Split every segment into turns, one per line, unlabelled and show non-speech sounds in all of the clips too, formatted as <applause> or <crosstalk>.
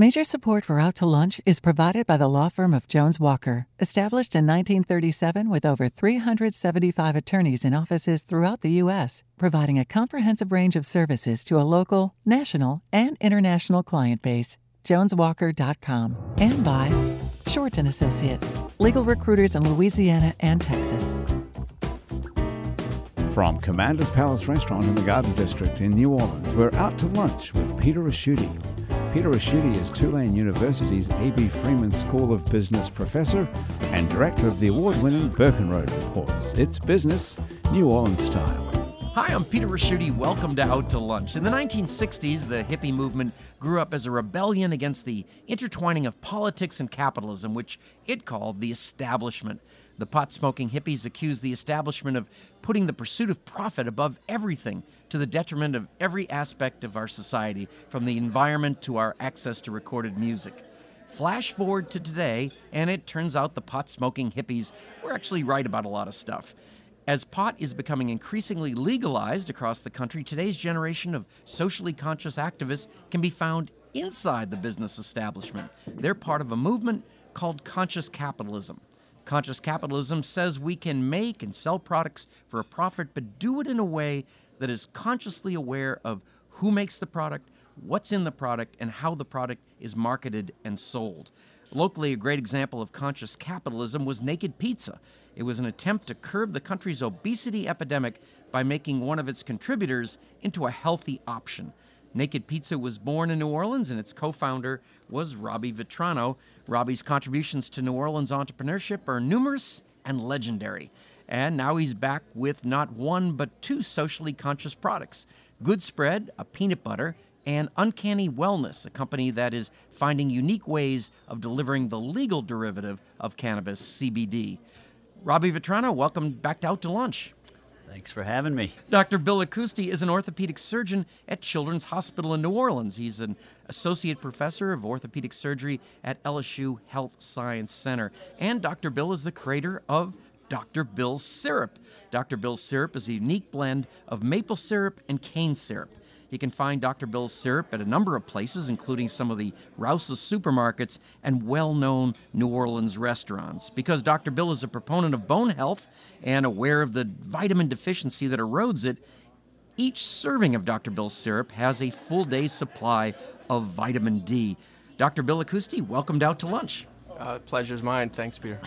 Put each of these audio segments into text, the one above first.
Major support for Out to Lunch is provided by the law firm of Jones Walker, established in 1937 with over 375 attorneys in offices throughout the U.S., providing a comprehensive range of services to a local, national, and international client base. JonesWalker.com and by Shorten Associates, legal recruiters in Louisiana and Texas.
From Commander's Palace Restaurant in the Garden District in New Orleans, we're out to lunch with Peter Ricchiuti. Peter Ricchiuti is Tulane University's A.B. Freeman School of Business professor and director of the award-winning Burkenroad Reports. It's business, New Orleans style.
Hi, I'm Peter Ricchiuti. Welcome to Out to Lunch. In the 1960s, the hippie movement grew up as a rebellion against the intertwining of politics and capitalism, which it called the establishment. The pot smoking hippies accused the establishment of putting the pursuit of profit above everything to the detriment of every aspect of our society, from the environment to our access to recorded music. Flash forward to today, and it turns out the pot smoking hippies were actually right about a lot of stuff. As pot is becoming increasingly legalized across the country, today's generation of socially conscious activists can be found inside the business establishment. They're part of a movement called conscious capitalism. Conscious capitalism says we can make and sell products for a profit, but do it in a way that is consciously aware of who makes the product, what's in the product, and how the product is marketed and sold. Locally, a great example of conscious capitalism was Naked Pizza. It was an attempt to curb the country's obesity epidemic by making one of its contributors into a healthy option. Naked Pizza was born in New Orleans, and its co founder was Robbie Vitrano. Robbie's contributions to New Orleans entrepreneurship are numerous and legendary. And now he's back with not one, but two socially conscious products Good Spread, a peanut butter, and Uncanny Wellness, a company that is finding unique ways of delivering the legal derivative of cannabis, CBD. Robbie Vitrano, welcome back to Out to Lunch.
Thanks for having me.
Dr. Bill Accousti is an orthopedic surgeon at Children's Hospital in New Orleans. He's an associate professor of orthopedic surgery at LSU Health Science Center. And Dr. Bill is the creator of Dr. Bill's Syrup. Dr. Bill's Syrup is a unique blend of maple syrup and cane syrup. You can find Dr. Bill's syrup at a number of places, including some of the Rouse's supermarkets and well known New Orleans restaurants. Because Dr. Bill is a proponent of bone health and aware of the vitamin deficiency that erodes it, each serving of Dr. Bill's syrup has a full day's supply of vitamin D. Dr. Bill Accousti, welcomed out to lunch.
Uh, pleasure's mine. Thanks, Peter.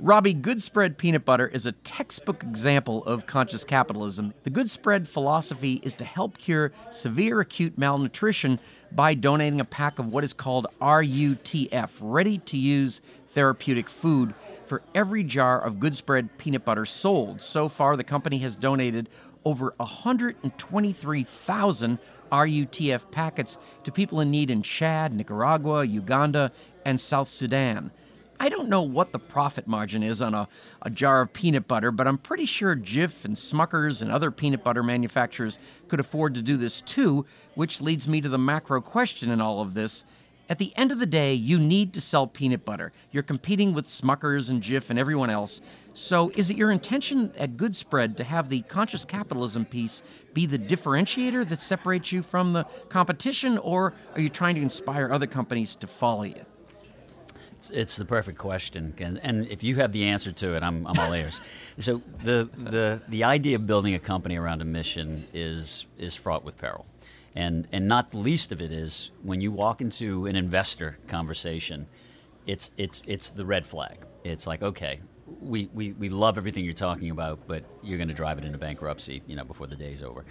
Robbie, Good Spread peanut butter is a textbook example of conscious capitalism. The Good Spread philosophy is to help cure severe acute malnutrition by donating a pack of what is called RUTF, ready to use therapeutic food, for every jar of Good Spread peanut butter sold. So far, the company has donated over 123,000 RUTF packets to people in need in Chad, Nicaragua, Uganda, and South Sudan. I don't know what the profit margin is on a, a jar of peanut butter, but I'm pretty sure Jif and Smuckers and other peanut butter manufacturers could afford to do this too, which leads me to the macro question in all of this. At the end of the day, you need to sell peanut butter. You're competing with Smuckers and Jif and everyone else. So, is it your intention at Good Spread to have the conscious capitalism piece be the differentiator that separates you from the competition, or are you trying to inspire other companies to follow you?
It's, it's the perfect question, and, and, if you have the answer to it, I'm, I'm all ears. <laughs> so the, the the idea of building a company around a mission is is fraught with peril, and and not the least of it is when you walk into an investor conversation, it's it's it's the red flag. It's like okay, we, we, we love everything you're talking about, but you're going to drive it into bankruptcy, you know, before the day's over.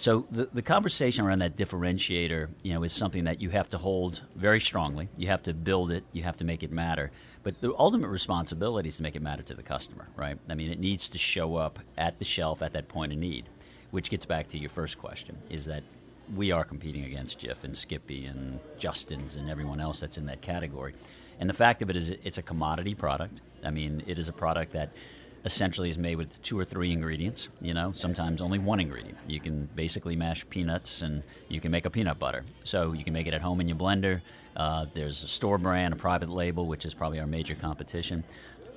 So the, the conversation around that differentiator, you know, is something that you have to hold very strongly. You have to build it. You have to make it matter. But the ultimate responsibility is to make it matter to the customer, right? I mean, it needs to show up at the shelf at that point of need, which gets back to your first question: is that we are competing against Jif and Skippy and Justin's and everyone else that's in that category. And the fact of it is, it's a commodity product. I mean, it is a product that essentially is made with two or three ingredients, you know, sometimes only one ingredient. You can basically mash peanuts and you can make a peanut butter. So you can make it at home in your blender. Uh, there's a store brand, a private label, which is probably our major competition.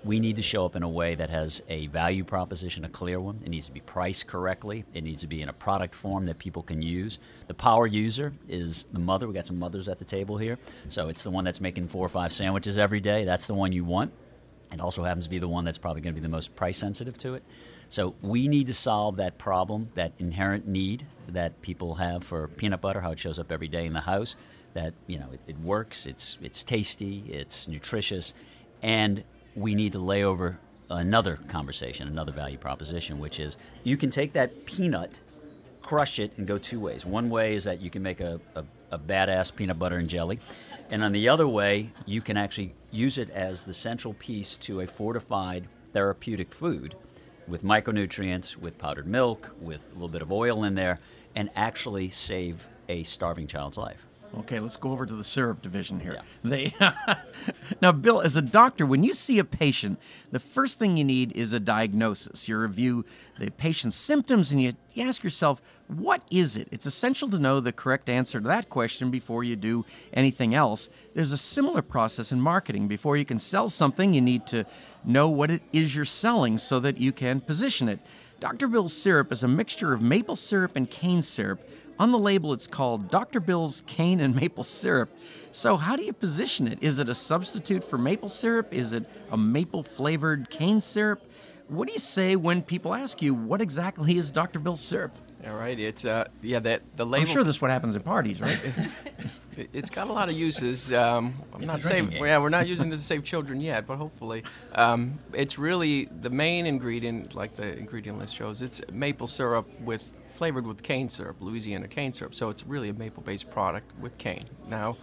we need to show up in a way that has a value proposition, a clear one. It needs to be priced correctly. It needs to be in a product form that people can use. The power user is the mother. We got some mothers at the table here. So it's the one that's making four or five sandwiches every day. That's the one you want. It also happens to be the one that's probably going to be the most price sensitive to it. So we need to solve that problem, that inherent need that people have for peanut butter, how it shows up every day in the house. That you know it, it works, it's it's tasty, it's nutritious, and we need to lay over another conversation, another value proposition, which is you can take that peanut, crush it, and go two ways. One way is that you can make a, a, a badass peanut butter and jelly. And on the other way, you can actually use it as the central piece to a fortified therapeutic food with micronutrients, with powdered milk, with a little bit of oil in there, and actually save a starving child's life.
Okay, let's go over to the syrup division here.
Yeah.
They <laughs> now, Bill, as a doctor, when you see a patient, the first thing you need is a diagnosis. You review the patient's symptoms and you, you ask yourself, what is it? It's essential to know the correct answer to that question before you do anything else. There's a similar process in marketing. Before you can sell something, you need to know what it is you're selling so that you can position it. Dr. Bill's syrup is a mixture of maple syrup and cane syrup. On the label, it's called Dr. Bill's Cane and Maple Syrup. So, how do you position it? Is it a substitute for maple syrup? Is it a maple flavored cane syrup? What do you say when people ask you what exactly is Dr. Bill's syrup?
All right. It's uh, yeah. That the label.
I'm sure this is what happens at parties, right? <laughs>
it- It's got a lot of uses. Um, I'm
It's
not saying, yeah, we're not using it to save children yet, but hopefully, um, it's really the main ingredient, like the ingredient list shows. It's maple syrup with flavored with cane syrup, Louisiana cane syrup. So it's really a maple-based product with cane. Now,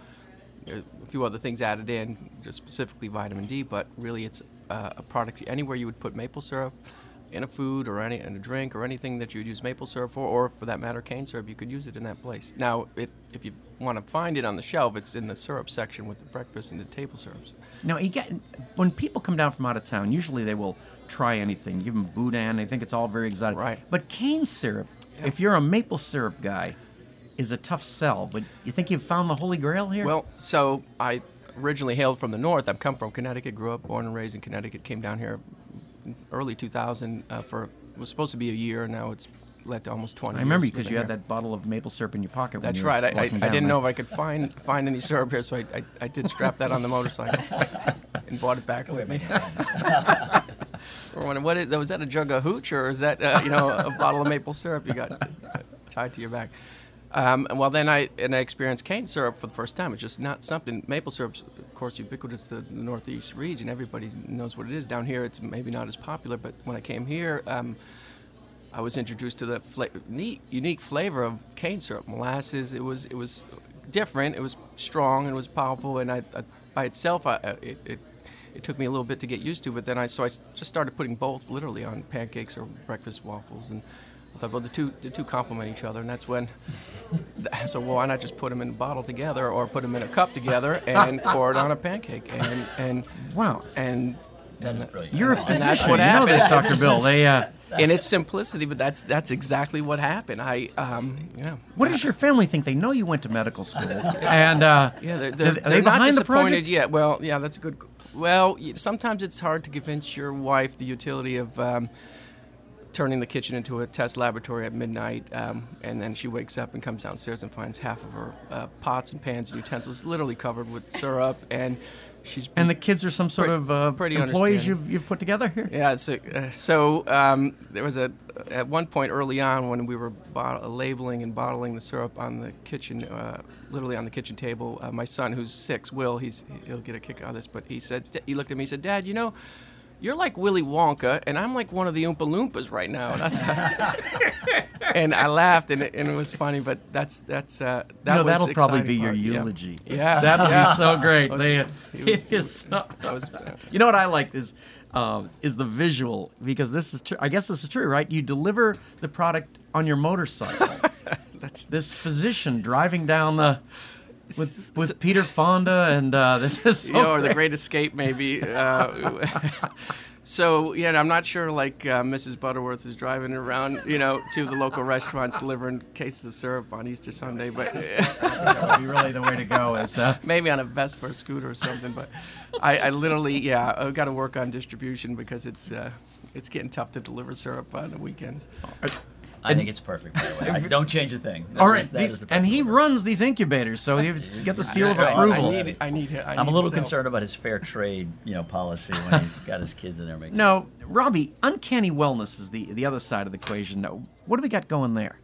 a few other things added in, just specifically vitamin D, but really it's uh, a product anywhere you would put maple syrup in a food or any in a drink or anything that you would use maple syrup for, or for that matter, cane syrup, you could use it in that place. Now, it, if you want to find it on the shelf, it's in the syrup section with the breakfast and the table syrups.
Now, you get when people come down from out of town, usually they will try anything. Give them boudin, they think it's all very exotic.
Right.
But cane syrup, if you're a maple syrup guy, is a tough sell. But you think you've found the holy grail here?
Well, so I originally hailed from the north. I've come from Connecticut, grew up, born and raised in Connecticut, came down here early 2000 uh, for, it was supposed to be a year, and now it's led to almost 20
I remember because
living
you had that bottle of maple syrup in your pocket.
That's
you
right. I, I, I didn't
there.
know if I could find find any syrup here, so I, I, I did strap that on the motorcycle <laughs> and bought it back with me. <laughs> Or when- what is, was that a jug of hooch or is that uh, you know a <laughs> bottle of maple syrup you got uh, tied to your back? Um, and well, then I and I experienced cane syrup for the first time. It's just not something. Maple syrup's, of course, ubiquitous to the northeast region. Everybody knows what it is. Down here, it's maybe not as popular. But when I came here, um, I was introduced to the fla- neat, unique flavor of cane syrup, molasses. It was it was different. It was strong and it was powerful. And I, I by itself, I, I- it, it it took me a little bit to get used to. But then I so I just started putting both literally on pancakes or breakfast waffles and. I thought, well, the two, the two complement each other, and that's when. <laughs> So well, why not just put them in a bottle together, or put them in a cup together, and <laughs> pour it on a pancake, and and
Wow.
and
That is brilliant.
You're a
And
physician.
that's what
you know this. Dr. Bill. They, uh,
in its simplicity, but that's that's exactly what happened. I um yeah.
what does your family think? They know you went to medical school. <laughs> And uh,
Yeah, they're, they're,
are they
they're not
behind the
disappointed
project?
yet. Well, yeah, that's a good. Well, sometimes it's hard to convince your wife the utility of um, turning the kitchen into a test laboratory at midnight, um, and then she wakes up and comes downstairs and finds half of her uh, pots and pans and utensils literally covered with syrup, and she's
And the kids are some sort of uh,
pretty
employees you've, you've put together here?
Yeah, it's a, uh, so um, there was a at one point early on when we were labeling and bottling the syrup on the kitchen, uh, literally on the kitchen table. Uh, my son, who's six, Will, he's he'll get a kick out of this, but he said he looked at me, he said, "Dad, you know." You're like Willy Wonka, and I'm like one of the Oompa Loompas right now. That's <laughs> and I laughed, and it, and it was funny. But that's that's uh, that was
that'll probably be
exciting
your
part, yeah.
eulogy.
Yeah,
that'll
yeah.
be so great.
Was-
They-
was- <laughs>
it is so-
was, uh,
you know what I like is um, is the visual because this is true. I guess this is true, right? You deliver the product on your motorcycle. <laughs>
that's
this physician driving down the with
S-
with Peter Fonda and uh, this is <laughs> so
you know, or the
great.
Great Escape, maybe. Uh, <laughs> So yeah, I'm not sure like uh, Mrs. Butterworth is driving around, you know, to the local restaurants delivering cases of syrup on Easter Sunday, but <laughs>
that would be really the way to go. Is uh,
maybe on a Vespa scooter or something. But I, I literally, yeah, I've got to work on distribution because it's uh, it's getting tough to deliver syrup on the weekends.
I think it's perfect. By the way, <laughs> I, don't change a thing. That
all
is-
these- and he runs these incubators, so he's <laughs> got the seal of
I- I-
approval.
I need, I need, I
I'm a little concerned about his fair trade, you know, policy when he's got his kids in there making.
No, Robbie, uncanny wellness is the the other side of the equation. Now, What do we got going there?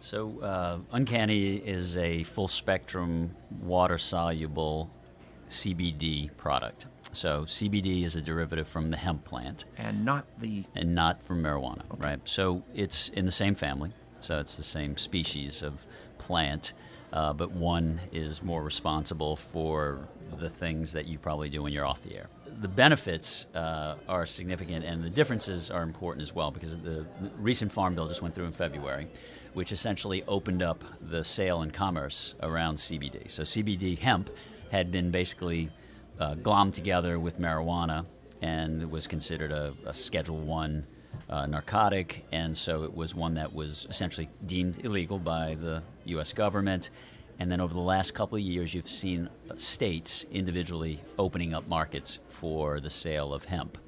So, uh, Uncanny is a full spectrum, water soluble CBD product. So, CBD is a derivative from the hemp plant
And not the
and not from marijuana, right? So, it's in the same family. So, it's the same species of plant, uh, but one is more responsible for the things that you probably do when you're off the air. The benefits uh, are significant, and the differences are important as well because the the recent Farm Bill just went through in February, which essentially opened up the sale and commerce around CBD. So, CBD hemp had been basically uh, glommed together with marijuana and was considered a, a Schedule One uh, narcotic, and so it was one that was essentially deemed illegal by the U.S. government. And then over the last couple of years, you've seen states individually opening up markets for the sale of hemp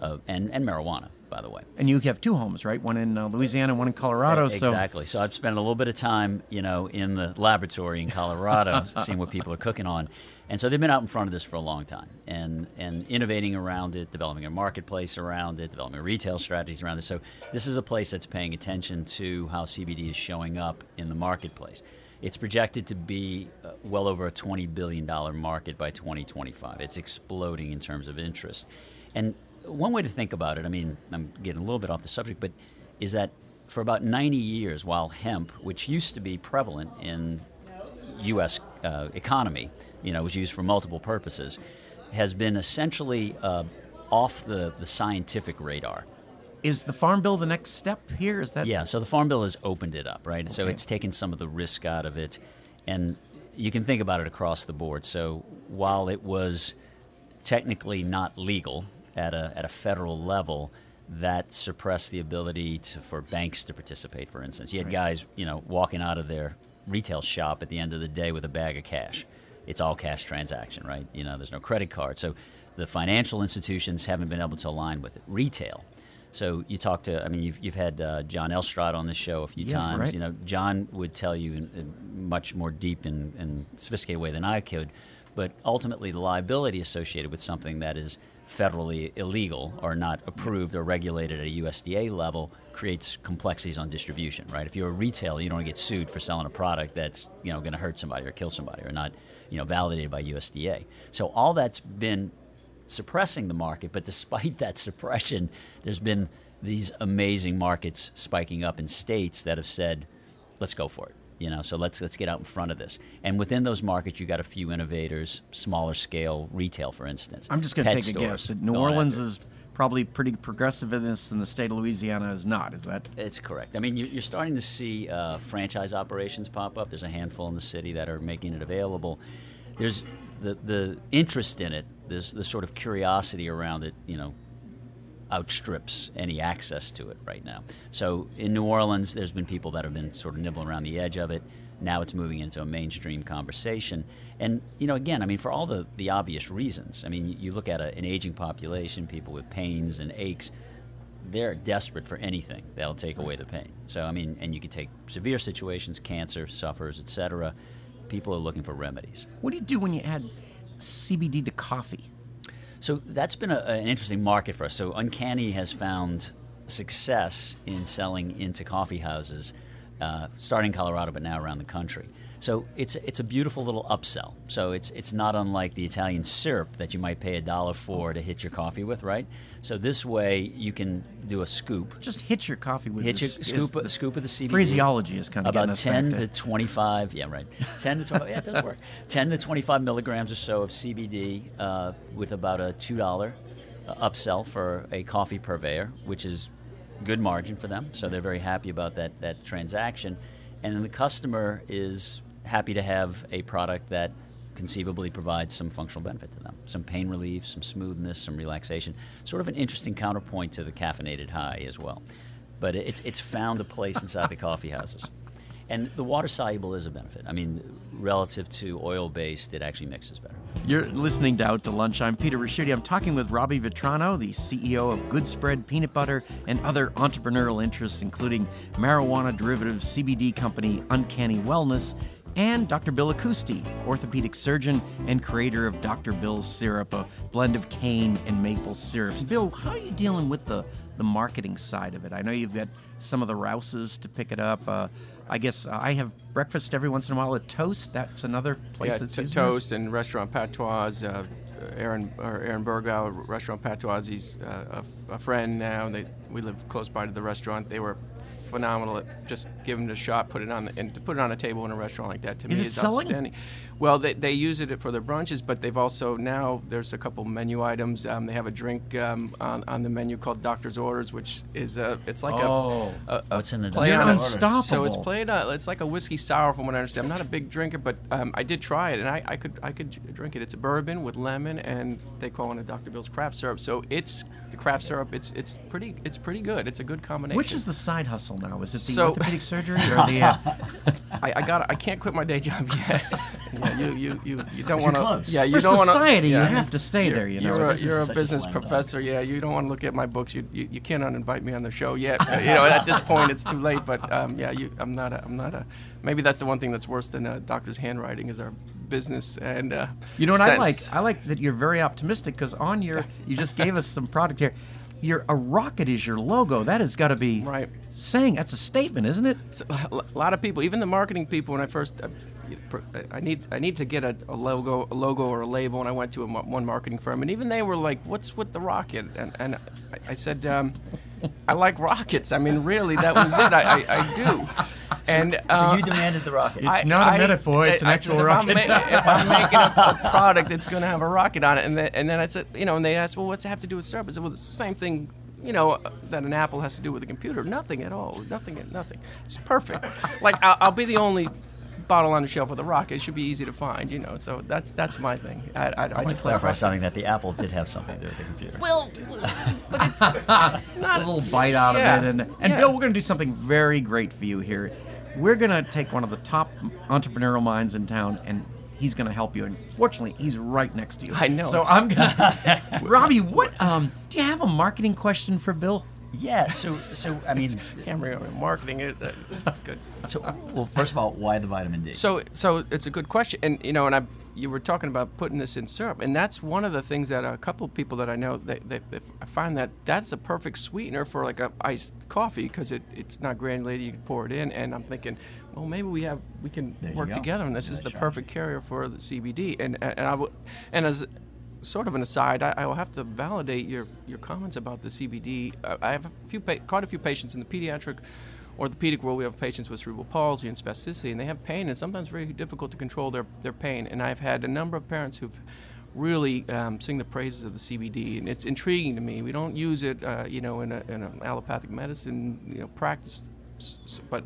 uh, and, and marijuana, by the way.
and you have two homes, right? One in uh, Louisiana, and one in Colorado. So
Exactly. So I've spent a little bit of time, you know, in the laboratory in Colorado, <laughs> seeing what people are cooking on. And so they've been out in front of this for a long time and, and innovating around it, developing a marketplace around it, developing retail strategies around it. So this is a place that's paying attention to how CBD is showing up in the marketplace. It's projected to be uh, well over a $20 billion market by 2025. It's exploding in terms of interest. And one way to think about it, I mean, I'm getting a little bit off the subject, but is that for about 90 years, while hemp, which used to be prevalent in U.S. Uh, economy, you know, was used for multiple purposes, has been essentially uh, off the, the scientific radar.
is the Farm Bill the next step here? Is that
Yeah, so the Farm Bill has opened it up, right? So it's taken some of the risk out of it. And you can think about it across the board. So while it was technically not legal at a, at a federal level, that suppressed the ability to, for banks to participate, for instance. You had guys, you know, walking out of their retail shop at the end of the day with a bag of cash. It's all cash transaction, right? You know, there's no credit card. So the financial institutions haven't been able to align with it. Retail. So you talk to, I mean, you've, you've had uh, John Elstrott on this show a few
Yeah,
times.
right.
You know, John would tell you in, in much more deep and, and sophisticated way than I could, but ultimately the liability associated with something that is federally illegal or not approved or regulated at a USDA level creates complexities on distribution, right? If you're a retailer, you don't get sued for selling a product that's you know going to hurt somebody or kill somebody or not you know validated by USDA. So all that's been suppressing the market, but despite that suppression, there's been these amazing markets spiking up in states that have said, "Let's go for it." You know, so let's let's get out in front of this. And within those markets, you got a few innovators, smaller scale retail, for instance.
I'm just going to take a guess. New Orleans is probably pretty progressive in this, and the state of Louisiana is not. Is that?
It's correct. I mean, you- you're starting to see uh, franchise operations pop up. There's a handful in the city that are making it available. There's the the interest in it. There's the sort of curiosity around it. You know, outstrips any access to it right now. So in New Orleans, there's been people that have been sort of nibbling around the edge of it. Now it's moving into a mainstream conversation. And, you know, again, I mean, for all the, the obvious reasons. I mean, you, look at a, an aging population, people with pains and aches, they're desperate for anything that'll take away the pain. So, I mean, and you could take severe situations, cancer, sufferers, etc. People are looking for remedies.
What do you do when you add CBD to coffee?
So that's been a, an interesting market for us. So Uncanny has found success in selling into coffee houses, uh, starting in Colorado, but now around the country. So it's it's a beautiful little upsell. So it's it's not unlike the Italian syrup that you might pay a dollar for to hit your coffee with, right? So this way you can do a scoop,
Just hit your coffee with
hit your
this-
scoop a scoop of the CBD.
Phraseology is kind of
about 10 to 25 yeah right <laughs> 10 to 25 yeah it does work 10 to 25 milligrams or so of cbd uh, with about a $2 uh, upsell for a coffee purveyor which is good margin for them so they're very happy about that, that transaction and then the customer is happy to have a product that conceivably provides some functional benefit to them, some pain relief, some smoothness, some relaxation. Sort of an interesting counterpoint to the caffeinated high as well. But it's it's found a place inside the <laughs> coffee houses. And the water soluble is a benefit. I mean, relative to oil based, it actually mixes better.
You're listening to Out to Lunch. I'm Peter Ricchiuti. I'm talking with Robbie Vitrano, the CEO of Good Spread Peanut Butter and other entrepreneurial interests, including marijuana derivative CBD company Uncanny Wellness, and Dr. Bill Accousti, orthopedic surgeon and creator of Dr. Bill's Syrup, a blend of cane and maple syrups. Bill, how are you dealing with the, the marketing side of it? I know you've got some of the Rouses to pick it up. Uh, I guess uh, I have breakfast every once in a while at Toast. That's another place
yeah,
that's
t- Toast and Restaurant Patois. Uh, Aaron or Aaron Burgau, Restaurant Patois. He's uh, a, f- a friend now. They, we live close by to the restaurant. They were phenomenal at just giving it a shot, put it on, the, and to put it on a table in a restaurant like that to
Is
me is
selling?
outstanding. Well, they, they use it for their brunches, but they've also now there's a couple menu items. Um, they have a drink um, on, on the menu called Doctor's Orders, which is a it's like
Oh.
a, a, a
What's in the
play on
unstoppable.
So it's played. Uh, it's like a whiskey sour, from what I understand. I'm not a big drinker, but um, I did try it, and I, I could I could drink it. It's a bourbon with lemon, and they call it a Dr. Bill's craft syrup. So it's the craft syrup. It's it's pretty it's pretty good. It's a good combination.
Which is the side hustle now? Is it the
So-
orthopedic surgery or the? Uh, <laughs>
I, I got I can't quit my day job yet. <laughs> yeah, you you you, you don't want to. Yeah, you
for
don't want to.
society,
yeah.
you have to stay there. You know.
You're a,
business
you're a
a
business
dunk.
professor. Yeah, you don't want to look at my books. You, you you cannot invite me on the show yet. Uh, you know, at this point, it's too late. But um, yeah, you, I'm not. A, I'm not a. Maybe that's the one thing that's worse than a doctor's handwriting is our business and. Uh,
You know what I like? I like that you're very optimistic because on your, you just gave us some product here. Your a rocket is your logo. That has got to be
Right.
saying that's a statement, isn't it?
So, <laughs> a lot of people, even the marketing people, when I first, uh, I need I need to get a, a logo, a logo or a label, and I went to a, one marketing firm, and even they were like, "What's with the rocket?" And, and I, I said, um, "I like rockets. I mean, really, that was it. I, I, I do." And
So
uh,
you demanded the rocket.
It's not a metaphor, it's an
I
actual
said, if
rocket.
I'm, ma- if I'm making a, a product that's going to have a rocket on it, and then, and then I said, you know, and they asked, well, what's it have to do with syrup? I said, well, it's the same thing, you know, uh, that an apple has to do with a computer. Nothing at all. Nothing. Nothing. It's perfect. like I'll, I'll be the only bottle on the shelf with a rocket. It should be easy to find, you know. So that's that's my thing. I, I, I
I want to
just
clarify something that the Apple did have something to do with the computer.
Well, <laughs> but it's
a little bite out
Yeah,
of it. And, and
yeah.
Bill, we're going to do something very great for you here. We're going to take one of the top entrepreneurial minds in town and he's going to help you. And fortunately, he's right next to you.
I know,
So I'm going <laughs> to. Robbie, what um, do you have a marketing question for Bill?
Yeah. So so I mean,
camera marketing. is uh, good.
so well, first of all, why the vitamin D?
So, so it's a good question, and you know, and I, you were talking about putting this in syrup, and that's one of the things that a couple of people that I know, they, they, they I find that that's a perfect sweetener for like a iced coffee because it, it's not granulated. You can pour it in, and I'm thinking, well, maybe we have we can
There
work together, and this is the
try.
perfect carrier for the CBD. And and I w- and as sort of an aside, I, I will have to validate your your comments about the CBD. Uh, I have a few pa- quite a few patients in the pediatric or the orthopedic world. We have patients with cerebral palsy and spasticity, and they have pain, and sometimes very difficult to control their their pain. And I've had a number of parents who've really um, sing the praises of the CBD, and it's intriguing to me. We don't use it, uh, you know, in, a, in allopathic medicine, you know, practice, but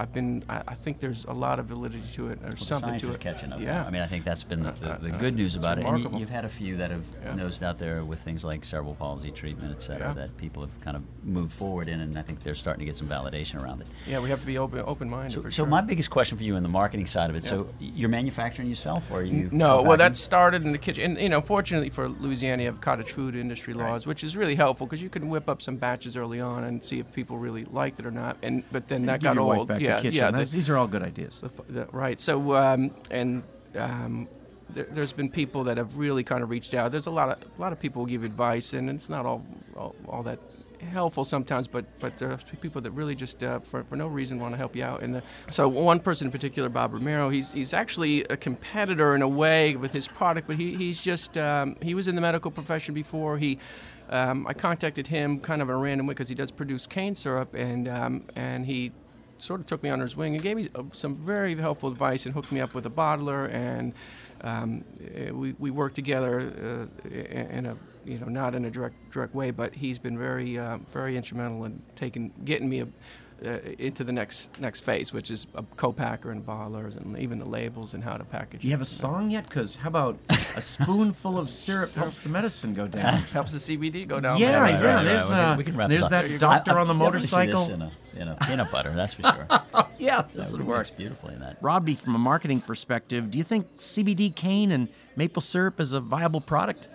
I've been. I, I think there's a lot of validity to it, or
Well,
something to it.
catching up.
Yeah.
now. I mean, I think that's been the, the, the
Uh, uh,
good news about it. And
remarkable.
you, you've had a few that have
Yeah.
nosed out there with things like cerebral palsy treatment, et cetera,
Yeah.
that people have kind of moved forward in, and I think they're starting to get some validation around it.
yeah, we have to be open open minded
So, so
sure.
my biggest question for you in the marketing side of it. So you're manufacturing yourself, or are you?
No, well, that started in the kitchen. And, you know, fortunately for Louisiana, you have cottage food industry laws, which is really helpful because you can whip up some batches early on and see if people really liked it or not. And but then that got old.
back
yeah,
kitchen.
yeah. The-
these are all good ideas.
the- the- right. So um, and um, there, there's been people that have really kind of reached out. There's a lot of a lot of people who give advice, and it's not all all, all that helpful sometimes. But but there are people that really just uh, for, for no reason want to help you out. And uh, so one person in particular, Bob Romero, he's he's actually a competitor in a way with his product, but he, he's just um, he was in the medical profession before he. Um, I contacted him kind of in a random way because he does produce cane syrup, and um, and he sort of took me under his wing and gave me uh, some very helpful advice and hooked me up with a bottler and um, eh, we, we worked together uh, in a you know not in a direct direct way but he's been very uh, very instrumental in taking getting me a, uh, into the next next phase, which is a co-packer and bottlers and even the labels and how to package.
Do you have a song yet? Because how about a spoonful of syrup helps the medicine go down? <laughs>
Helps the CBD go down.
Yeah,
better.
yeah.
Right, right,
there's
we can-
uh,
we can wrap
there's that doctor
I-
on the
I see this
motorcycle.
in a, in a peanut butter, that's for sure. <laughs>
yeah, this
would
would
work
work.
beautifully in that.
Robbie, from a marketing perspective, do you think CBD cane and maple syrup is a viable product?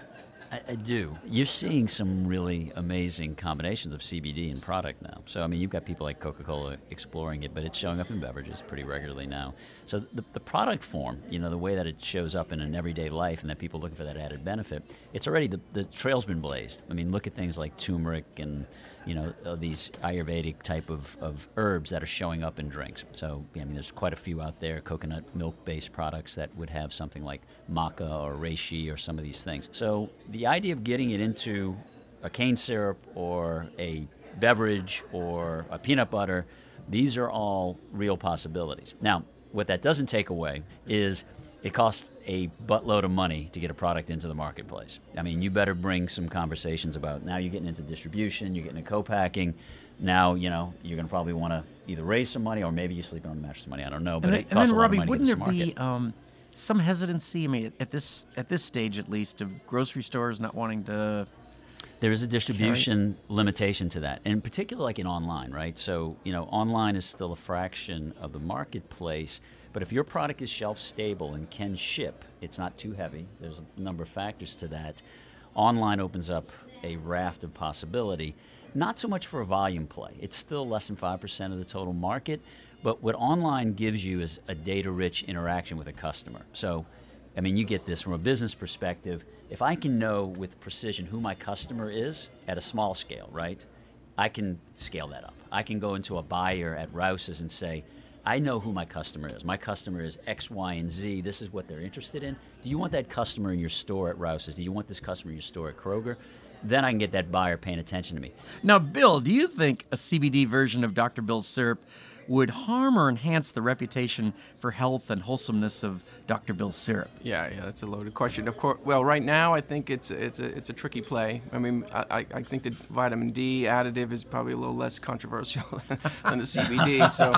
I, I do. You're seeing some really amazing combinations of CBD in product now. So, I mean, you've got people like Coca Cola exploring it, but it's showing up in beverages pretty regularly now. So, the, the product form, you know, the way that it shows up in an everyday life and that people looking for that added benefit, it's already, the, the trail's been blazed. I mean, look at things like turmeric and, you know, these Ayurvedic type of, of herbs that are showing up in drinks. So, I mean, there's quite a few out there, coconut milk based products that would have something like maca or reishi or some of these things. So, the idea of getting it into a cane syrup or a beverage or a peanut butter, these are all real possibilities. Now, what that doesn't take away is it costs a buttload of money to get a product into the marketplace. I mean, you better bring some conversations about now you're getting into distribution, you're getting into co-packing. Now, you know, you're going to probably want to either raise some money or maybe you're sleeping on the mattress money. I don't know, but
And
it
then,
costs
then
a lot of
Robbie,
money
wouldn't
get
there be um, some hesitancy? I mean, at this at this stage, at least, of grocery stores not wanting to.
There is a distribution limitation to that, and in particular, like in online, right? So, you know, online is still a fraction of the marketplace, but if your product is shelf stable and can ship, it's not too heavy. There's a number of factors to that. Online opens up a raft of possibility. Not so much for a volume play. It's still less than 5% of the total market, but what online gives you is a data rich interaction with a customer. So, I mean, you get this from a business perspective. If I can know with precision who my customer is at a small scale, right? I can scale that up. I can go into a buyer at Rouse's and say, I know who my customer is. My customer is X, Y, and Z. This is what they're interested in. Do you want that customer in your store at Rouse's? Do you want this customer in your store at Kroger? Then I can get that buyer paying attention to me.
Now, Bill, do you think a CBD version of Dr. Bill's syrup would harm or enhance the reputation for health and wholesomeness of Dr. Bill's syrup?
Yeah, yeah, that's a loaded question. Of course, well, right now I think it's it's a it's a tricky play. I mean, I, I- I think the vitamin D additive is probably a little less controversial <laughs> than the CBD. So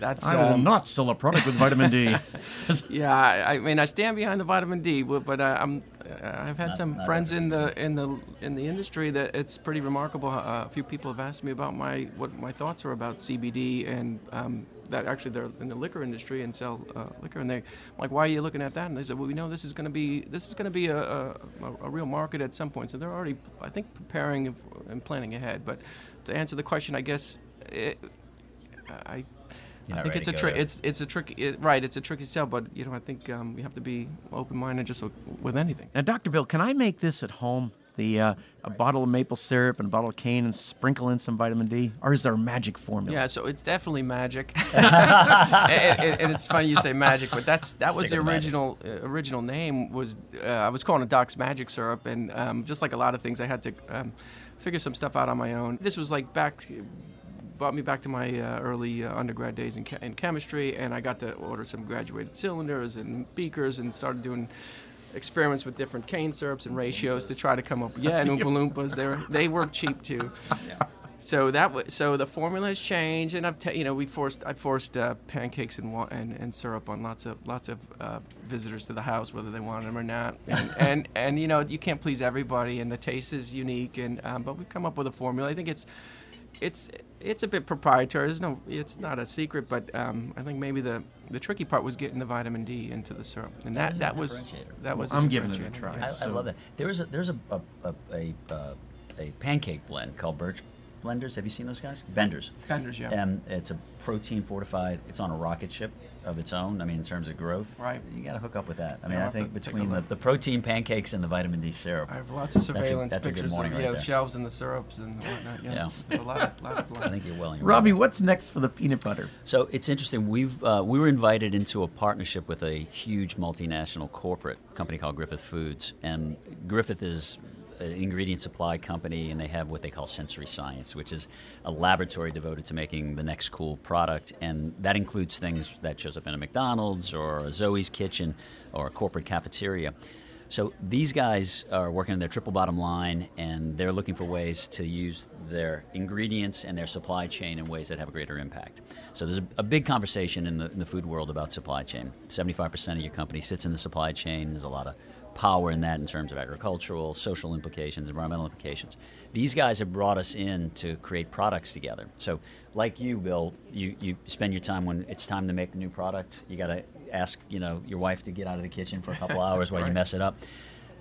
that's
I will
um,
not sell a product with vitamin D. <laughs>
Yeah, I, I mean, I stand behind the vitamin D, but but, uh, I'm I've had
Not-
some
not
friends in the in the in the industry that it's pretty remarkable. Uh, a few people have asked me about my what my thoughts are about CBD and um, that actually they're in the liquor industry and sell uh, liquor, and they like, why are you looking at that? And they said, well, we know this is going to be this is going to be a, a, a real market at some point. So they're already, I think, preparing and planning ahead. But to answer the question, I guess. It, I I think it's a trick. It's it's a tricky it, right. It's a tricky sell, but you know I think um, you have to be open-minded just with- with anything.
Now, Dr. Bill, can I make this at home? The uh, a bottle of maple syrup and a bottle of cane and sprinkle in some vitamin D, or is there a magic formula?
Yeah, so it's definitely magic, <laughs> <laughs> and, and- and it's funny you say magic, but that's that was
Stick
the original uh, original name was uh, I was calling it Doc's Magic Syrup, and um, just like a lot of things, I had to um, figure some stuff out on my own. This was like back. Brought me back to my uh, early uh, undergrad days in, in chemistry, and I got to order some graduated cylinders and beakers, and started doing experiments with different cane syrups and ratios to try to come up. Yeah, and Oompa <laughs> Loompas, they were they were cheap too. So that was so the formula has changed, and I've ta- you know we forced I forced uh, pancakes and, wa- and and syrup on lots of lots of uh, visitors to the house, whether they wanted them or not. <laughs> And, and and you know you can't please everybody, and the taste is unique. And um, but we've come up with a formula. I think it's it's it's a bit proprietary. There's no it's not a secret, but um, I think maybe the the tricky part was getting the vitamin D into the syrup, and that
is a
that was that was.
I'm giving it a try.
yeah.
I, I love that. There is a there's a a, a, a, uh, a pancake blend called Birch Blenders. Have you seen those guys? Benders.
Benders, yeah.
And it's a protein fortified. It's on a rocket ship of its own. I mean, in terms of growth,
Right.
You got to hook up with that. I mean,
I'll
I
have
think
to take a
between the, the protein pancakes and the vitamin D syrup,
I have lots of surveillance
that's a good
pictures of
right
yeah,
there.
shelves and the syrups and whatnot. Yes. A lot of, lot of <laughs>
I think you're well. in your
Robbie,
way.
what's next for the peanut butter?
So it's interesting. We've uh, we were invited into a partnership with a huge multinational corporate company called Griffith Foods, and Griffith is an ingredient supply company, and they have what they call sensory science, which is a laboratory devoted to making the next cool product, and that includes things that shows up in a McDonald's or a Zoe's kitchen or a corporate cafeteria. So these guys are working on their triple bottom line, and they're looking for ways to use their ingredients and their supply chain in ways that have a greater impact. So there's a, a big conversation in the, in the food world about supply chain. 75% of your company sits in the supply chain. There's a lot of power in that in terms of agricultural, social implications, environmental implications. These guys have brought us in to create products together. So, like you, Bill, you, you spend your time when it's time to make a new product. You got to ask, you know, your wife to get out of the kitchen for a couple <laughs> hours while right. you mess it up.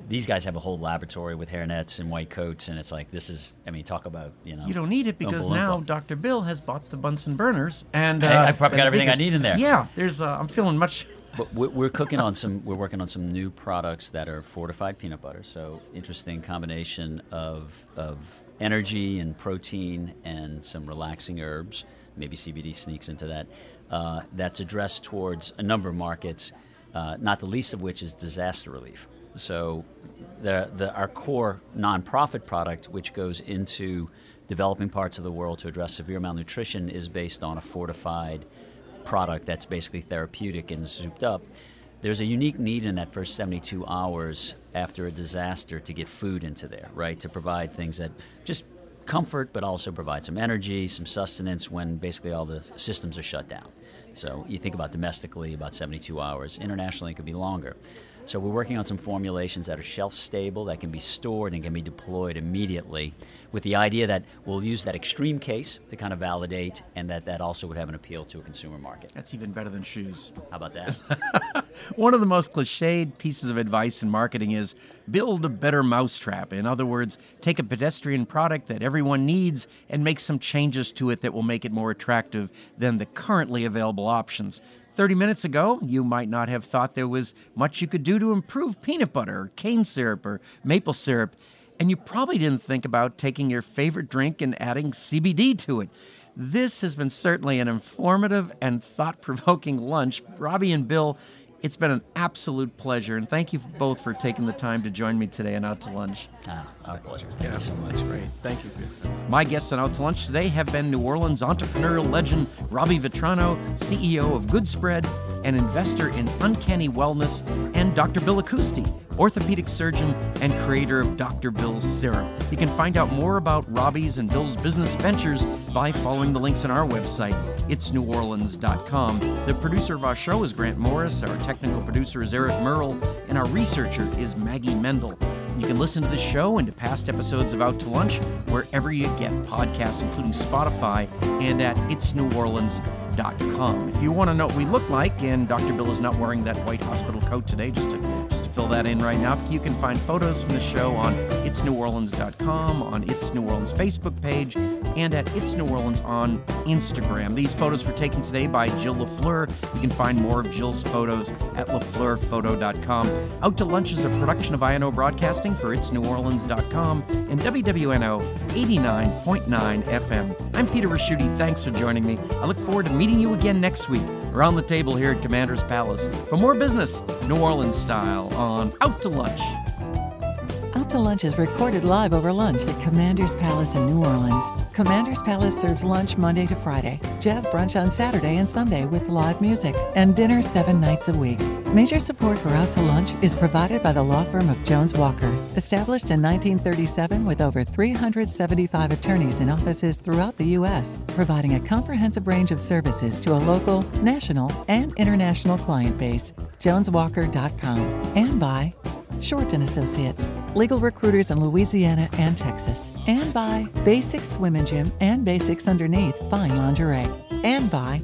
These guys have a whole laboratory with hairnets and white coats, and it's like this is. I mean, talk about you know.
You don't need it because now Dr. Bill has bought the Bunsen burners, and uh,
I, I probably got everything I need in there.
Yeah, there's. Uh, I'm feeling much
but we're cooking on some. We're working on some new products that are fortified peanut butter. So interesting combination of of energy and protein and some relaxing herbs. Maybe CBD sneaks into that. Uh, that's addressed towards a number of markets, uh, not the least of which is disaster relief. So, the, the, our core nonprofit product, which goes into developing parts of the world to address severe malnutrition, is based on a fortified product that's basically therapeutic and souped up, there's a unique need in that first 72 hours after a disaster to get food into there, right? To provide things that just comfort, but also provide some energy, some sustenance when basically all the systems are shut down. So you think about domestically, about 72 hours. Internationally, it could be longer. So we're working on some formulations that are shelf stable, that can be stored and can be deployed immediately, with the idea that we'll use that extreme case to kind of validate, and that that also would have an appeal to a consumer market.
That's even better than shoes.
How about that? <laughs>
One of the most cliched pieces of advice in marketing is build a better mousetrap. In other words, take a pedestrian product that everyone needs and make some changes to it that will make it more attractive than the currently available options. 30 minutes ago, you might not have thought there was much you could do to improve peanut butter, or cane syrup, or maple syrup, and you probably didn't think about taking your favorite drink and adding CBD to it. This has been certainly an informative and thought provoking lunch. Robbie and Bill, it's been an absolute pleasure, and thank you both for taking the time to join me today and Out to Lunch.
Ah, our pleasure.
Thank you so much. Great. Thank you.
My guests on Out to Lunch today have been New Orleans entrepreneurial legend Robbie Vitrano, CEO of Goodspread, an investor in Uncanny Wellness, and Dr. Bill Accousti, orthopedic surgeon and creator of Dr. Bill's Serum. You can find out more about Robbie's and Bill's business ventures by following the links on our website, itsneworleans.com. The producer of our show is Grant Morris, our technical producer is Eric Merle, and our researcher is Maggie Mendel. You can listen to the show and to past episodes of Out to Lunch wherever you get podcasts, including Spotify and at itsneworleans.com. If you want to know what we look like, and Dr. Bill is not wearing that white hospital coat today, just to fill that in right now, you can find photos from the show on itsneworleans.com, on It's New Orleans Facebook page, and at It's New Orleans on Instagram. These photos were taken today by Jill LaFleur. You can find more of Jill's photos at lafleurphoto.com. Out to Lunch is a production of INO Broadcasting for itsneworleans.com and WWNO 89.9 FM. I'm Peter Ricchiuti. Thanks for joining me. I look forward to meeting you again next week around the table here at Commander's Palace for more business, New Orleans style, on Out to Lunch.
Out to Lunch is recorded live over lunch at Commander's Palace in New Orleans. Commander's Palace serves lunch Monday to Friday, jazz brunch on Saturday and Sunday with live music, and dinner seven nights a week. Major support for Out to Lunch is provided by the law firm of Jones Walker, established in 1937 with over 375 attorneys in offices throughout the U.S., providing a comprehensive range of services to a local, national, and international client base. JonesWalker.com and by Shorten Associates, legal recruiters in Louisiana and Texas, and by Basics Swim and Gym and Basics Underneath Fine Lingerie, and by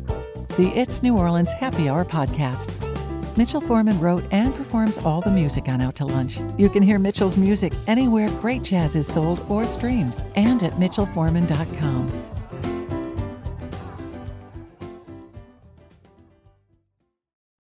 the It's New Orleans Happy Hour podcast. Mitchell Foreman wrote and performs all the music on Out to Lunch. You can hear Mitchell's music anywhere great jazz is sold or streamed, and at mitchellforeman.com.